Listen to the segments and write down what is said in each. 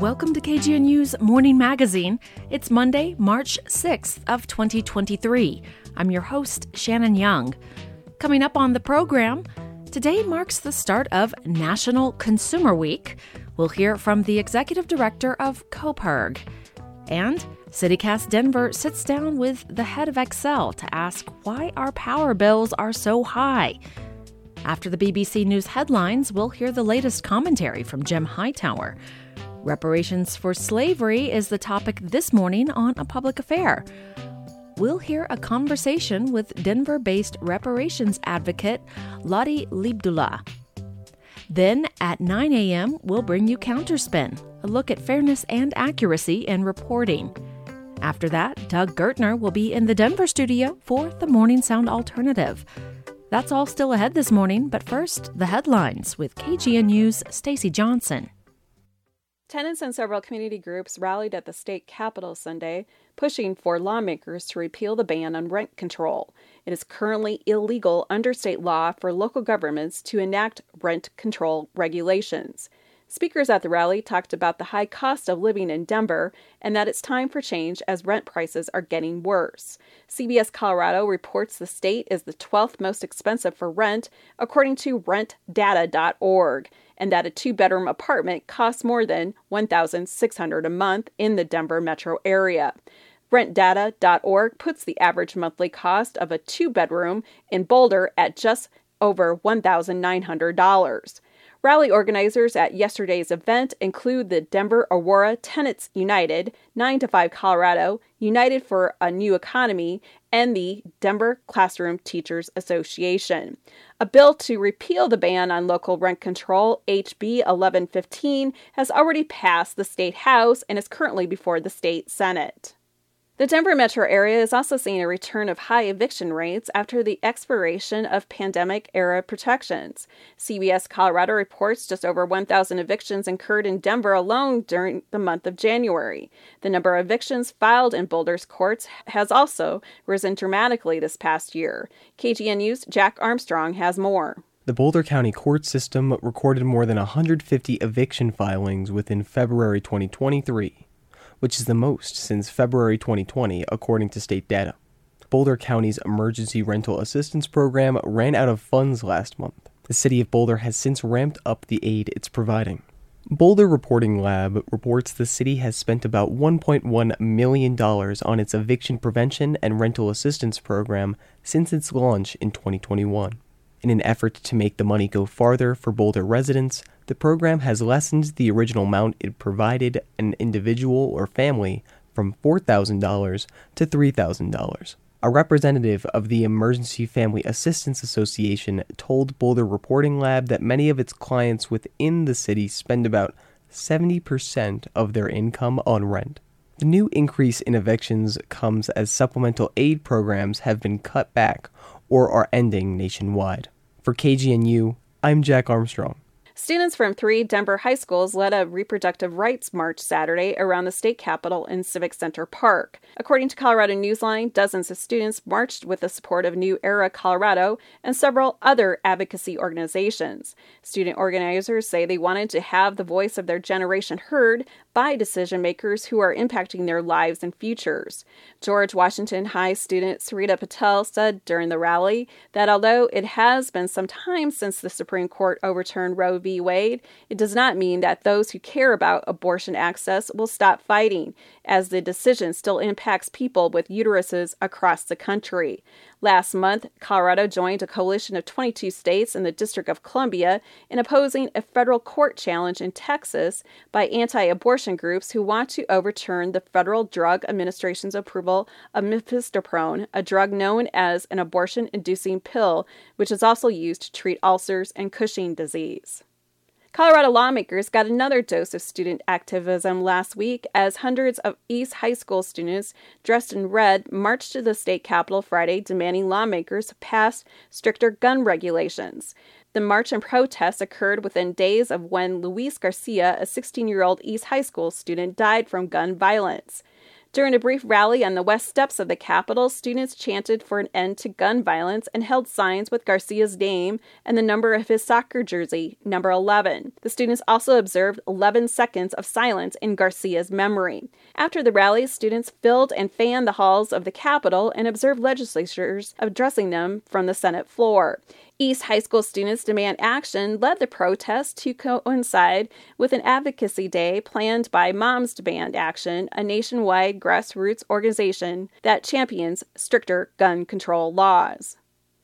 Welcome to KGNU's Morning Magazine. It's Monday, March 6th of 2023. I'm your host, Shannon Young. Coming up on the program, today marks the start of National Consumer Week. We'll hear from the executive director of CoPIRG. And CityCast Denver sits down with the head of Xcel to ask why our power bills are so high. After the BBC News headlines, we'll hear the latest commentary from Jim Hightower. Reparations for slavery is the topic this morning on A Public Affair. We'll hear a conversation with Denver based reparations advocate Lottie Liebdula. Then at 9 a.m., we'll bring you Counterspin, a look at fairness and accuracy in reporting. After that, Doug Gertner will be in the Denver studio for the Morning Sound Alternative. That's all still ahead this morning, but first, the headlines with KGNU's Stacy Johnson. Tenants and several community groups rallied at the state capitol Sunday, pushing for lawmakers to repeal the ban on rent control. It is currently illegal under state law for local governments to enact rent control regulations. Speakers at the rally talked about the high cost of living in Denver and that it's time for change as rent prices are getting worse. CBS Colorado reports the state is the 12th most expensive for rent, according to rentdata.org and that a two bedroom apartment costs more than $1,600 a month in the Denver metro area. RentData.org puts the average monthly cost of a two bedroom in Boulder at just over $1,900. Rally organizers at yesterday's event include the Denver Aurora Tenants United, 9 to 5 Colorado, United for a New Economy, and the Denver Classroom Teachers Association. A bill to repeal the ban on local rent control, HB 1115, has already passed the state house and is currently before the state senate. The Denver metro area is also seeing a return of high eviction rates after the expiration of pandemic era protections. CBS Colorado reports just over 1,000 evictions incurred in Denver alone during the month of January. The number of evictions filed in Boulder's courts has also risen dramatically this past year. KGNU's Jack Armstrong has more. The Boulder County court system recorded more than 150 eviction filings within February 2023 which is the most since February 2020, according to state data. Boulder County's Emergency Rental Assistance Program ran out of funds last month. The city of Boulder has since ramped up the aid it's providing. Boulder Reporting Lab reports the city has spent about $1.1 million on its eviction prevention and rental assistance program since its launch in 2021. In an effort to make the money go farther for Boulder residents, the program has lessened the original amount it provided an individual or family from $4,000 to $3,000. A representative of the Emergency Family Assistance Association told Boulder Reporting Lab that many of its clients within the city spend about 70% of their income on rent. The new increase in evictions comes as supplemental aid programs have been cut back or are ending nationwide. For KGNU, I'm Jack Armstrong. Students from three Denver high schools led a reproductive rights march Saturday around the state capitol in Civic Center Park. According to Colorado Newsline, dozens of students marched with the support of New Era Colorado and several other advocacy organizations. Student organizers say they wanted to have the voice of their generation heard by decision makers who are impacting their lives and futures. George Washington High student Sarita Patel said during the rally that although it has been some time since the Supreme Court overturned Roe v. Wade, it does not mean that those who care about abortion access will stop fighting, as the decision still impacts people with uteruses across the country. Last month, Colorado joined a coalition of 22 states and the District of Columbia in opposing a federal court challenge in Texas by anti abortion groups who want to overturn the Federal Drug Administration's approval of mifepristone, a drug known as an abortion inducing pill, which is also used to treat ulcers and Cushing disease. Colorado lawmakers got another dose of student activism last week as hundreds of East High School students dressed in red marched to the state capitol Friday demanding lawmakers pass stricter gun regulations. The march and protest occurred within days of when Luis Garcia, a 16 year old East High School student, died from gun violence. During a brief rally on the west steps of the Capitol, students chanted for an end to gun violence and held signs with Garcia's name and the number of his soccer jersey, number 11. The students also observed 11 seconds of silence in Garcia's memory. After the rally, students filled and fanned the halls of the Capitol and observed legislators addressing them from the Senate floor. East High School students demand action led the protest to coincide with an advocacy day planned by Moms Demand Action, a nationwide grassroots organization that champions stricter gun control laws.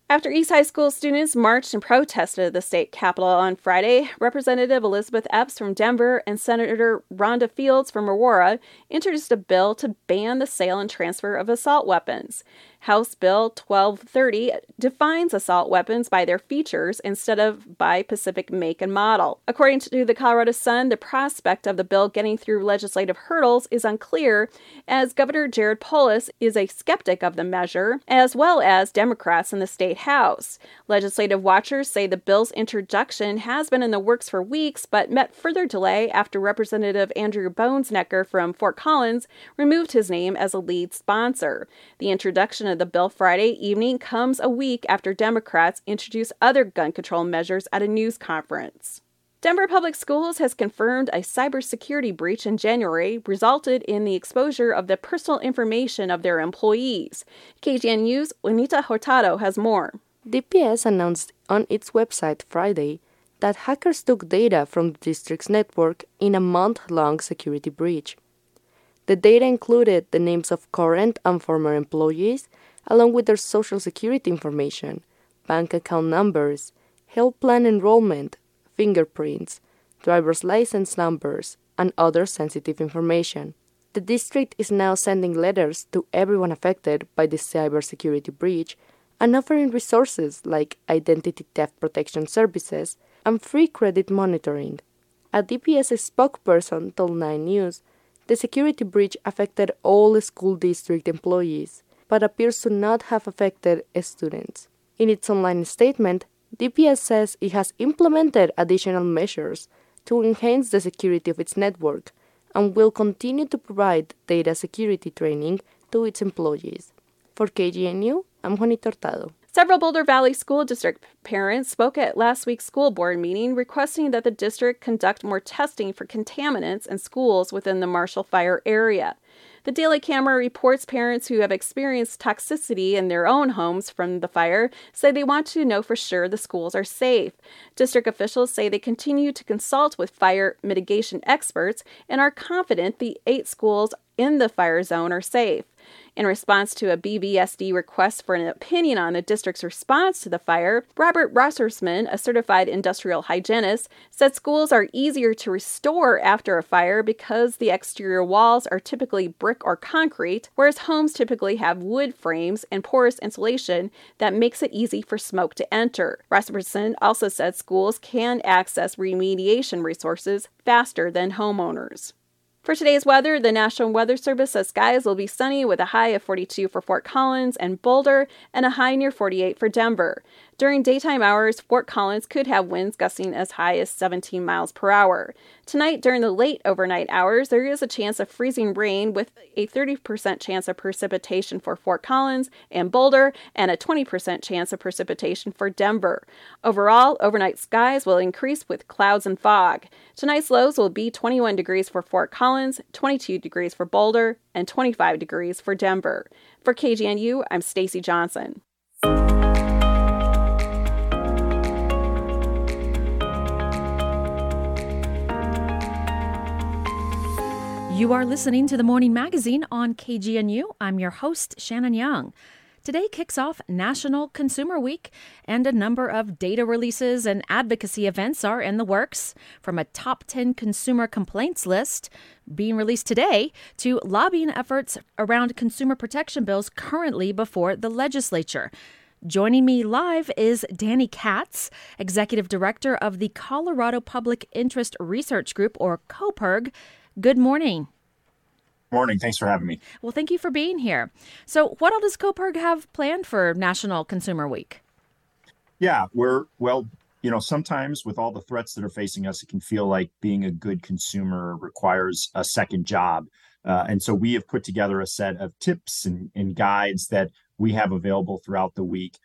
After East High School students marched and protested at the state capitol on Friday, Representative Elizabeth Epps from Denver and Senator Rhonda Fields from Aurora introduced a bill to ban the sale and transfer of assault weapons. House Bill 1230 defines assault weapons by their features instead of by Pacific make and model. According to the Colorado Sun, the prospect of the bill getting through legislative hurdles is unclear, as Governor Jared Polis is a skeptic of the measure, as well as Democrats in the state House. Legislative watchers say the bill's introduction has been in the works for weeks, but met further delay after Representative Andrew Boesenecker from Fort Collins removed his name as a lead sponsor. The introduction of of the bill Friday evening comes a week after Democrats introduced other gun control measures at a news conference. Denver Public Schools has confirmed a cybersecurity breach in January resulted in the exposure of the personal information of their employees. KGNU's Juanita Hurtado has more. DPS announced on its website Friday that hackers took data from the district's network in a month long security breach. The data included the names of current and former employees, along with their social security information, bank account numbers, health plan enrollment, fingerprints, driver's license numbers, and other sensitive information. The district is now sending letters to everyone affected by the cybersecurity breach and offering resources like identity theft protection services and free credit monitoring. A DPS spokesperson told 9 News the security breach affected all school district employees, but appears to not have affected students. In its online statement, DPS says it has implemented additional measures to enhance the security of its network and will continue to provide data security training to its employees. For KGNU, I'm Juanita Hurtado. Several Boulder Valley School District parents spoke at last week's school board meeting requesting that the district conduct more testing for contaminants in schools within the Marshall Fire area. The Daily Camera reports parents who have experienced toxicity in their own homes from the fire say they want to know for sure the schools are safe. District officials say they continue to consult with fire mitigation experts and are confident the eight schools in the fire zone are safe. In response to a BVSD request for an opinion on the district's response to the fire, Robert Rossersman, a certified industrial hygienist, said schools are easier to restore after a fire because the exterior walls are typically brick or concrete, whereas homes typically have wood frames and porous insulation that makes it easy for smoke to enter. Rossersman also said schools can access remediation resources faster than homeowners. For today's weather, the National Weather Service says skies will be sunny with a high of 42 for Fort Collins and Boulder and a high near 48 for Denver. During daytime hours, Fort Collins could have winds gusting as high as 17 miles per hour. Tonight, during the late overnight hours, there is a chance of freezing rain with a 30% chance of precipitation for Fort Collins and Boulder and a 20% chance of precipitation for Denver. Overall, overnight skies will increase with clouds and fog. Tonight's lows will be 21 degrees for Fort Collins, 22 degrees for Boulder, and 25 degrees for Denver. For KGNU, I'm Stacy Johnson. You are listening to the Morning Magazine on KGNU. I'm your host, Shannon Young. Today kicks off National Consumer Week, and a number of data releases and advocacy events are in the works, from a top 10 consumer complaints list being released today to lobbying efforts around consumer protection bills currently before the legislature. Joining me live is Danny Katz, Executive Director of the Colorado Public Interest Research Group, or COPIRG. Good morning. Morning. Thanks for having me. Well, thank you for being here. So, what all does COPIRG have planned for National Consumer Week? Yeah, we're, well, you know, sometimes with all the threats that are facing us, it can feel like being a good consumer requires a second job. Uh, and so we have put together a set of tips and, and guides that we have available throughout the week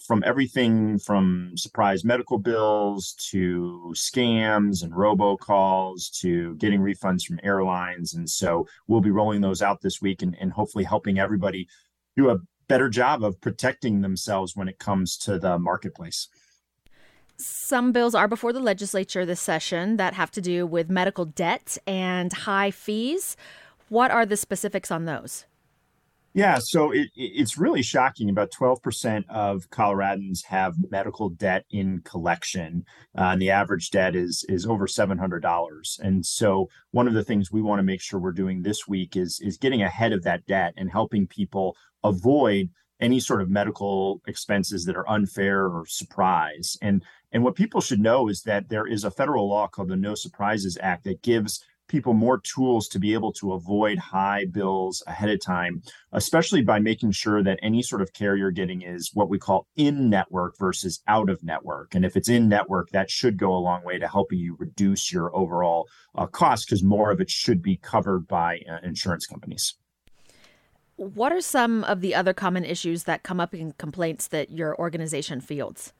from everything from surprise medical bills to scams and robocalls to getting refunds from airlines. And so we'll be rolling those out this week and, and hopefully helping everybody do a better job of protecting themselves when it comes to the marketplace. Some bills are before the legislature this session that have to do with medical debt and high fees. What are the specifics on those? Yeah, so it, it's really shocking. About 12% of Coloradans have medical debt in collection, uh, and the average debt is is over $700. And so, one of the things we want to make sure we're doing this week is is getting ahead of that debt and helping people avoid any sort of medical expenses that are unfair or surprise. And and what people should know is that there is a federal law called the No Surprises Act that gives people more tools to be able to avoid high bills ahead of time, especially by making sure that any sort of care you're getting is what we call in network versus out of network. And if it's in network, that should go a long way to helping you reduce your overall uh, cost because more of it should be covered by uh, insurance companies. What are some of the other common issues that come up in complaints that your organization fields?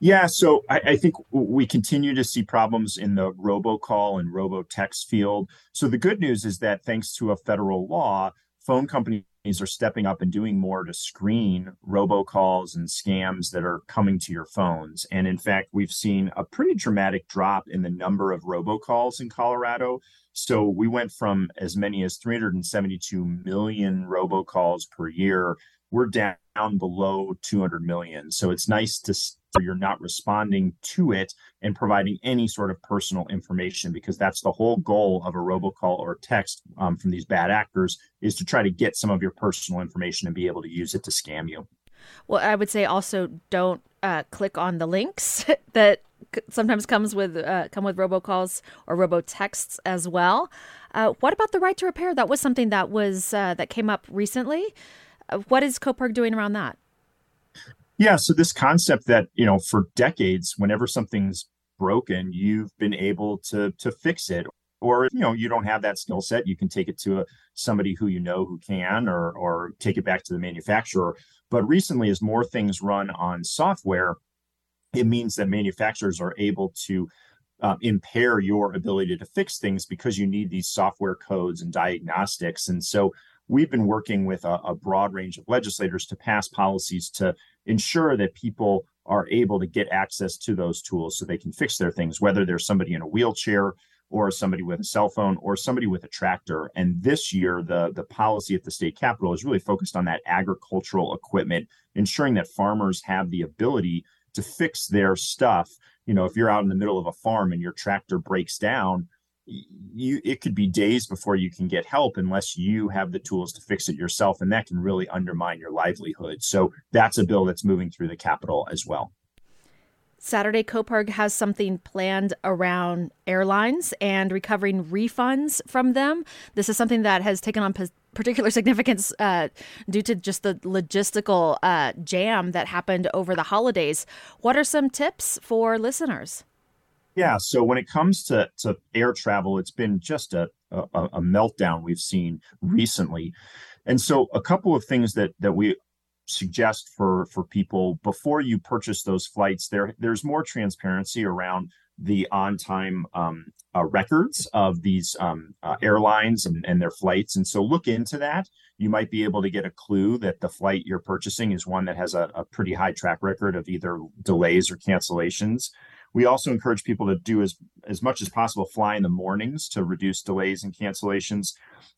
Yeah, so I, I, think we continue to see problems in the robocall and robotext field. So the good news is that thanks to a federal law, phone companies are stepping up and doing more to screen robocalls and scams that are coming to your phones. And in fact, we've seen a pretty dramatic drop in the number of robocalls in Colorado. So we went from as many as 372 million robocalls per year. We're down below 200 million. So it's nice to you're not responding to it and providing any sort of personal information because that's the whole goal of a robocall or text um, from these bad actors is to try to get some of your personal information and be able to use it to scam you. Well, I would say also don't uh, click on the links that sometimes comes with uh, come with robocalls or robotexts as well. Uh, what about the right to repair? That was something that was uh, that came up recently. Uh, what is CoPIRG doing around that? Yeah, so this concept that, you know, for decades, whenever something's broken, you've been able to to fix it. Or, you know, you don't have that skill set, you can take it to a, somebody who you know who can or or take it back to the manufacturer. But recently, as more things run on software, it means that manufacturers are able to uh, impair your ability to fix things because you need these software codes and diagnostics. And so we've been working with a, a, broad range of legislators to pass policies to ensure that people are able to get access to those tools so they can fix their things, whether there's somebody in a wheelchair or somebody with a cell phone or somebody with a tractor. And this year, the, the policy at the state capitol is really focused on that agricultural equipment, ensuring that farmers have the ability to fix their stuff. You know, if you're out in the middle of a farm and your tractor breaks down, you it could be days before you can get help unless you have the tools to fix it yourself and that can really undermine your livelihood so that's a bill that's moving through the capitol as well Saturday, CoPIRG has something planned around airlines and recovering refunds from them. This is something that has taken on particular significance uh, due to just the logistical uh, jam that happened over the holidays. What are some tips for listeners? Yeah. So when it comes to, to air travel, it's been just a, a, a meltdown we've seen recently. And so a couple of things that that we suggest for for people before you purchase those flights there there's more transparency around the on-time um, uh, records of these um, uh, airlines and, and, their flights and so look into that you might be able to get a clue that the flight you're purchasing is one that has a, a pretty high track record of either delays or cancellations we also encourage people to do as, as much as possible fly in the mornings to reduce delays and cancellations.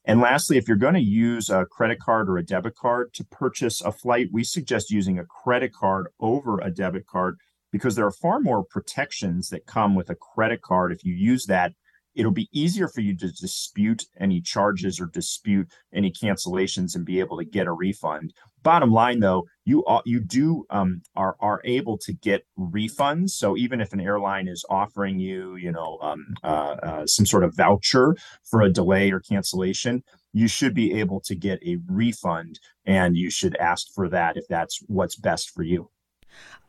And lastly, if you're going to use a credit card or a debit card to purchase a flight, we suggest using a credit card over a debit card because there are far more protections that come with a credit card if you use that it'll be easier for you to dispute any charges or dispute any cancellations and be able to get a refund. Bottom line, though, you you do um, are are able to get refunds. So even if an airline is offering you, you know, um, uh, uh, some sort of voucher for a delay or cancellation, you should be able to get a refund, and you should ask for that if that's what's best for you.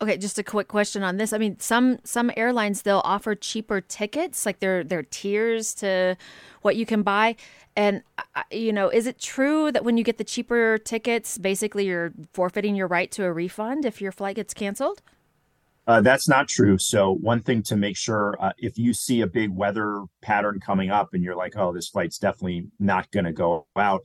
Okay, just a quick question on this. I mean, some some airlines they'll offer cheaper tickets, like their their tiers to what you can buy. And uh, you know, is it true that when you get the cheaper tickets, basically you're forfeiting your right to a refund if your flight gets canceled? Uh, that's not true. So one thing to make sure, uh, if you see a big weather pattern coming up and you're like, oh, this flight's definitely not going to go out,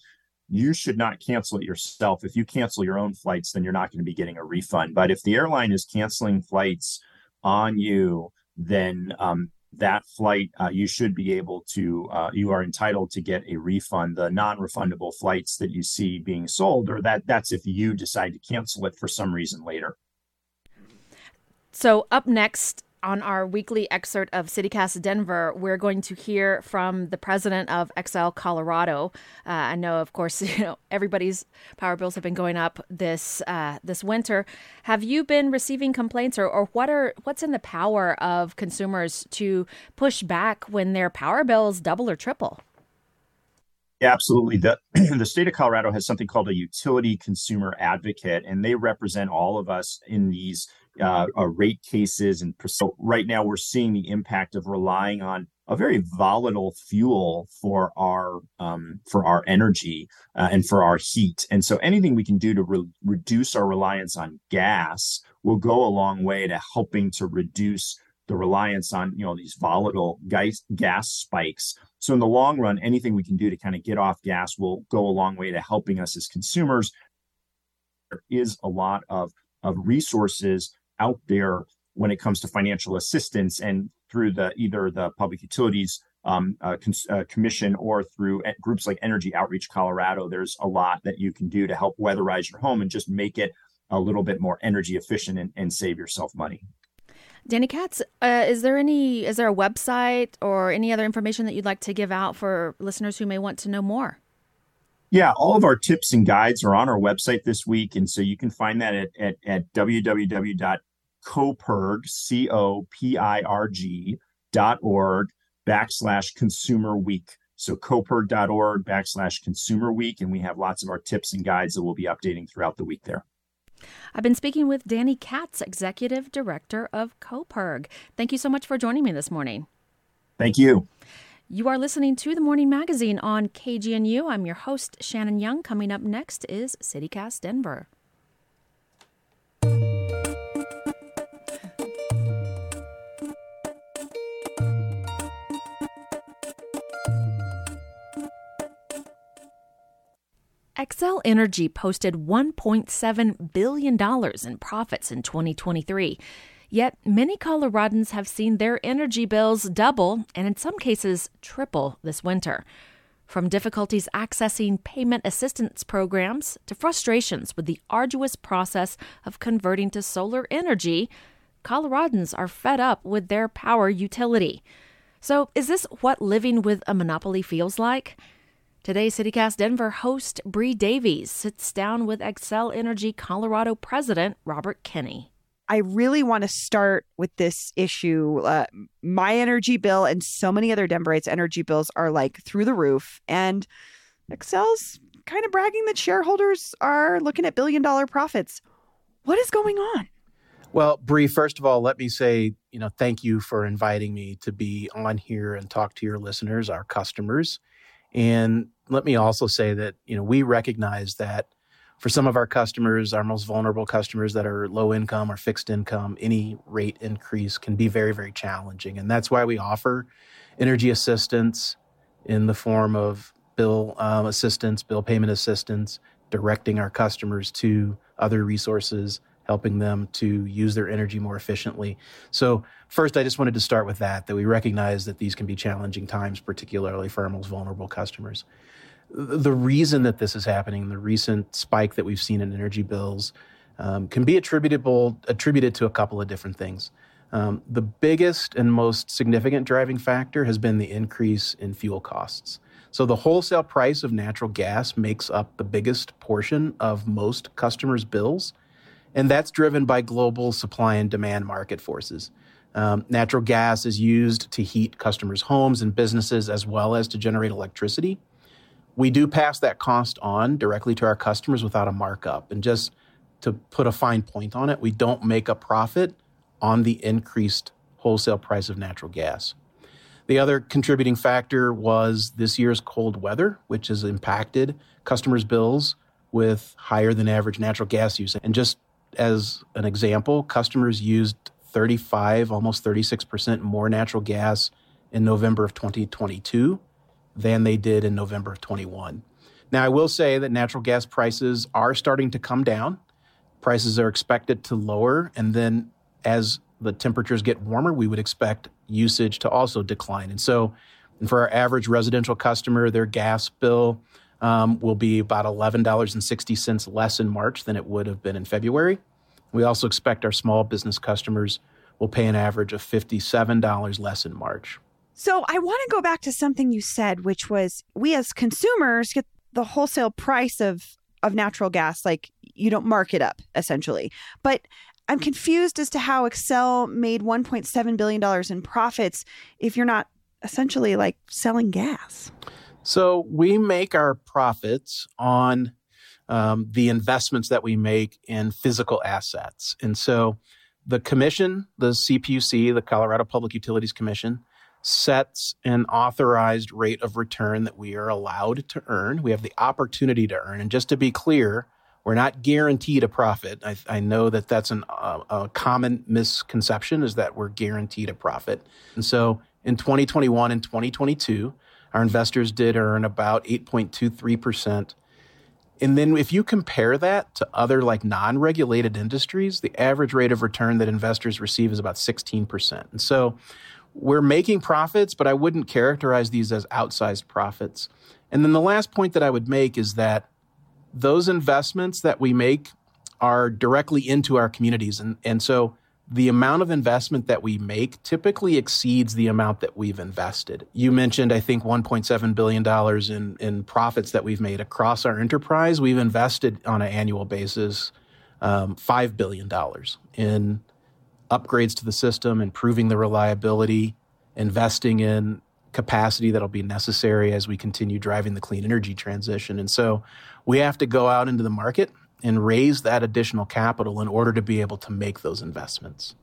you should not cancel it yourself. If you cancel your own flights, then you're not going to be getting a refund. But if the airline is canceling flights on you, then um, that flight uh, you should be able to uh, you are entitled to get a refund the non-refundable flights that you see being sold or that that's if you decide to cancel it for some reason later so up next on our weekly excerpt of CityCast Denver, we're going to hear from the president of Xcel Colorado. Uh, I know, of course, you know everybody's power bills have been going up this uh, this winter. Have you been receiving complaints, or, or what are what's in the power of consumers to push back when their power bills double or triple? Yeah, absolutely. The the state of Colorado has something called a utility consumer advocate, and they represent all of us in these uh, uh, rate cases. And so right now we're seeing the impact of relying on a very volatile fuel for our um, for our energy uh, and for our heat. And so anything we can do to re- reduce our reliance on gas will go a long way to helping to reduce the reliance on you know these volatile gas, gas spikes. So in the long run, anything we can do to kind of get off gas will go a long way to helping us as consumers. There is a lot of of resources out there when it comes to financial assistance and through the either the public utilities um, uh, uh, commission or through groups like energy outreach colorado there's a lot that you can do to help weatherize your home and just make it a little bit more energy efficient and, and save yourself money. Danny katz uh, is there any is there a website or any other information that you'd like to give out for listeners who may want to know more yeah, all of our tips and guides are on our website this week. And so you can find that at, at, at www.copirg, C-O-P-I-R-G dot org backslash consumer week. So copirg.org backslash consumer week. And we have lots of our tips and guides that we'll be updating throughout the week there. I've been speaking with Danny Katz, Executive Director of Copirg. Thank you so much for joining me this morning. Thank you. You are listening to the Morning Magazine on KGNU. I'm your host, Shannon Young. Coming up next is CityCast Denver. Xcel Energy posted $1.7 billion in profits in 2023. Yet many Coloradans have seen their energy bills double and in some cases triple this winter. From difficulties accessing payment assistance programs to frustrations with the arduous process of converting to solar energy, Coloradans are fed up with their power utility. So, is this what living with a monopoly feels like? Today, CityCast Denver host Bree Davies sits down with Xcel Energy Colorado President Robert Kenny. I really want to start with this issue. Uh, my energy bill and so many other Denverites' energy bills are like through the roof. And Xcel's kind of bragging that shareholders are looking at billion dollar profits. What is going on? Well, Bree, first of all, let me say, you know, thank you for inviting me to be on here and talk to your listeners, our customers. And let me also say that, you know, we recognize that for some of our customers, our most vulnerable customers that are low income or fixed income, any rate increase can be very, very challenging. And that's why we offer energy assistance in the form of bill um, assistance, bill payment assistance, directing our customers to other resources, helping them to use their energy more efficiently. So, first, I just wanted to start with that, that we recognize that these can be challenging times, particularly for our most vulnerable customers the reason that this is happening, the recent spike that we've seen in energy bills, um, can be attributable attributed to a couple of different things. Um, the biggest and most significant driving factor has been the increase in fuel costs. So the wholesale price of natural gas makes up the biggest portion of most customers' bills, and that's driven by global supply and demand market forces. Um, natural gas is used to heat customers' homes and businesses as well as to generate electricity. We do pass that cost on directly to our customers without a markup. And just to put a fine point on it, we don't make a profit on the increased wholesale price of natural gas. The other contributing factor was this year's cold weather, which has impacted customers' bills with higher than average natural gas use. And just as an example, customers used 35, almost 36% more natural gas in November of 2022 than they did in November of 21. Now, I will say that natural gas prices are starting to come down. Prices are expected to lower. And then as the temperatures get warmer, we would expect usage to also decline. And so, and for our average residential customer, their gas bill um, will be about $11.60 less in March than it would have been in February. We also expect our small business customers will pay an average of $57 less in March. So I want to go back to something you said, which was we as consumers get the wholesale price of of natural gas, like you don't mark it up essentially. But I'm confused as to how Xcel made 1.7 billion dollars in profits if you're not essentially like selling gas. So we make our profits on um, the investments that we make in physical assets, and so the commission, the CPUC, the Colorado Public Utilities Commission, sets an authorized rate of return that we are allowed to earn. We have the opportunity to earn. And just to be clear, we're not guaranteed a profit. I, I know that that's an, uh, a common misconception is that we're guaranteed a profit. And so in 2021 and 2022, our investors did earn about 8.23%. And then if you compare that to other like non-regulated industries, the average rate of return that investors receive is about 16%. And so we're making profits, but I wouldn't characterize these as outsized profits. And then the last point that I would make is that those investments that we make are directly into our communities. And, and so the amount of investment that we make typically exceeds the amount that we've invested. You mentioned, I think, $1.7 billion in, in profits that we've made across our enterprise. We've invested on an annual basis um, $5 billion in upgrades to the system, improving the reliability, investing in capacity that'll be necessary as we continue driving the clean energy transition. And so we have to go out into the market and raise that additional capital in order to be able to make those investments.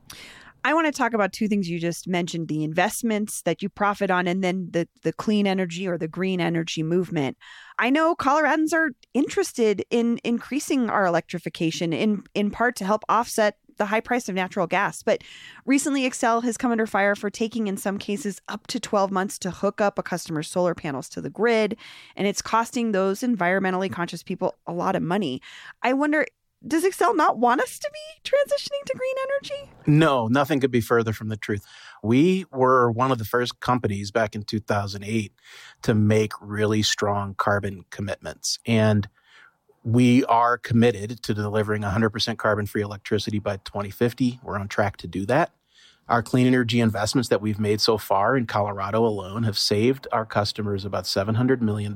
I want to talk about two things you just mentioned the investments that you profit on and then the the clean energy or the green energy movement. I know Coloradans are interested in increasing our electrification in in part to help offset the high price of natural gas. But recently, Xcel has come under fire for taking, in some cases, up to 12 months to hook up a customer's solar panels to the grid. And it's costing those environmentally conscious people a lot of money. I wonder. Does Xcel not want us to be transitioning to green energy? No, nothing could be further from the truth. We were one of the first companies back in 2008 to make really strong carbon commitments. And we are committed to delivering 100% carbon free electricity by 2050. We're on track to do that. Our clean energy investments that we've made so far in Colorado alone have saved our customers about $700 million.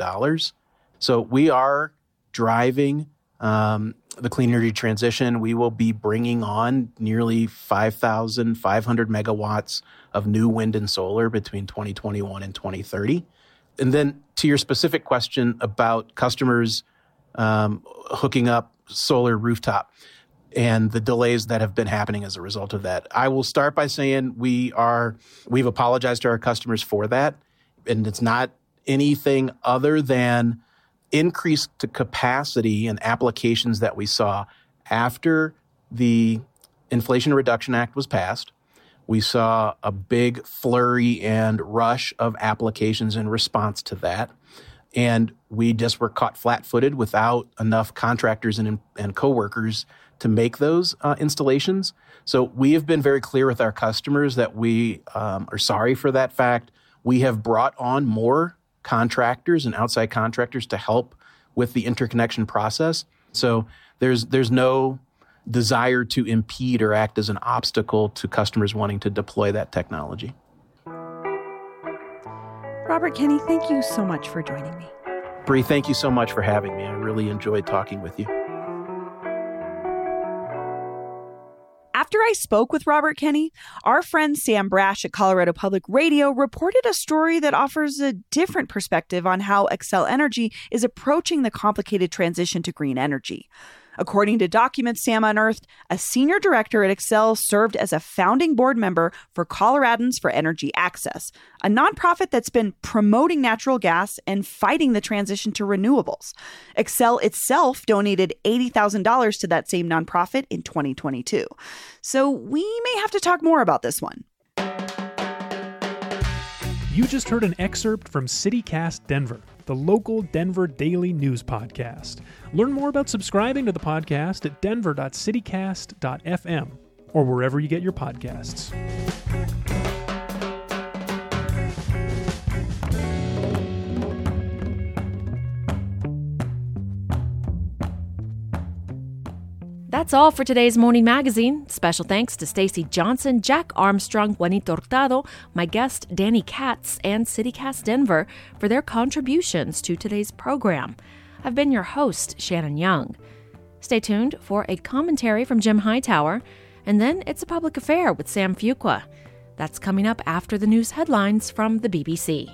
So we are driving um, the clean energy transition. We will be bringing on nearly 5,500 megawatts of new wind and solar between 2021 and 2030. And then to your specific question about customers um, hooking up solar rooftop and the delays that have been happening as a result of that. I will start by saying we are we've apologized to our customers for that and it's not anything other than increased capacity and applications that we saw after the Inflation Reduction Act was passed. We saw a big flurry and rush of applications in response to that and we just were caught flat-footed without enough contractors and and coworkers to make those uh, installations. So we have been very clear with our customers that we um, are sorry for that fact. We have brought on more contractors and outside contractors to help with the interconnection process. So there's there's no desire to impede or act as an obstacle to customers wanting to deploy that technology. Robert Kenny, thank you so much for joining me. Bree, thank you so much for having me. I really enjoyed talking with you. After I spoke with Robert Kenny, our friend Sam Brasch at Colorado Public Radio reported a story that offers a different perspective on how Xcel Energy is approaching the complicated transition to green energy. According to documents Sam unearthed, a senior director at Xcel served as a founding board member for Coloradans for Energy Access, a nonprofit that's been promoting natural gas and fighting the transition to renewables. Xcel itself donated $80,000 to that same nonprofit in 2022. So we may have to talk more about this one. You just heard an excerpt from CityCast Denver, the local Denver daily news podcast. Learn more about subscribing to the podcast at denver.citycast.fm or wherever you get your podcasts. That's all for today's morning magazine. Special thanks to Stacy Johnson, Jack Armstrong, Juanita Hurtado, my guest Danny Katz, and CityCast Denver for their contributions to today's program. I've been your host, Shannon Young. Stay tuned for a commentary from Jim Hightower, and then it's a public affair with Sam Fuqua. That's coming up after the news headlines from the BBC.